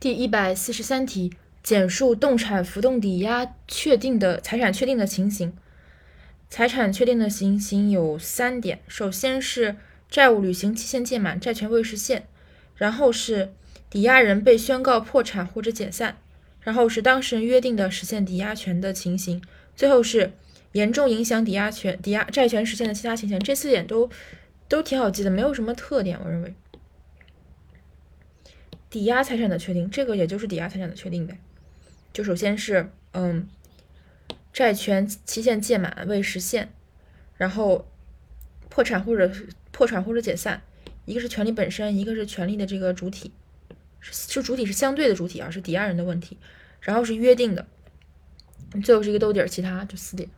第一百四十三题，简述动产浮动抵押确定的财产确定的情形。财产确定的情形有三点，首先是债务履行期限届满，债权未实现，然后是抵押人被宣告破产或者解散，然后是当事人约定的实现抵押权的情形，最后是严重影响抵押权、抵押债权实现的其他情形。这四点都都挺好记的，没有什么特点，我认为。抵押财产的确定，这个也就是抵押财产的确定呗。就首先是，嗯。债权期限届满未实现，然后破产或者破产或者解散，一个是权利本身，一个是权利的这个主体，是主体是相对的主体啊，是抵押人的问题，然后是约定的，最后是一个兜底儿，其他就四点。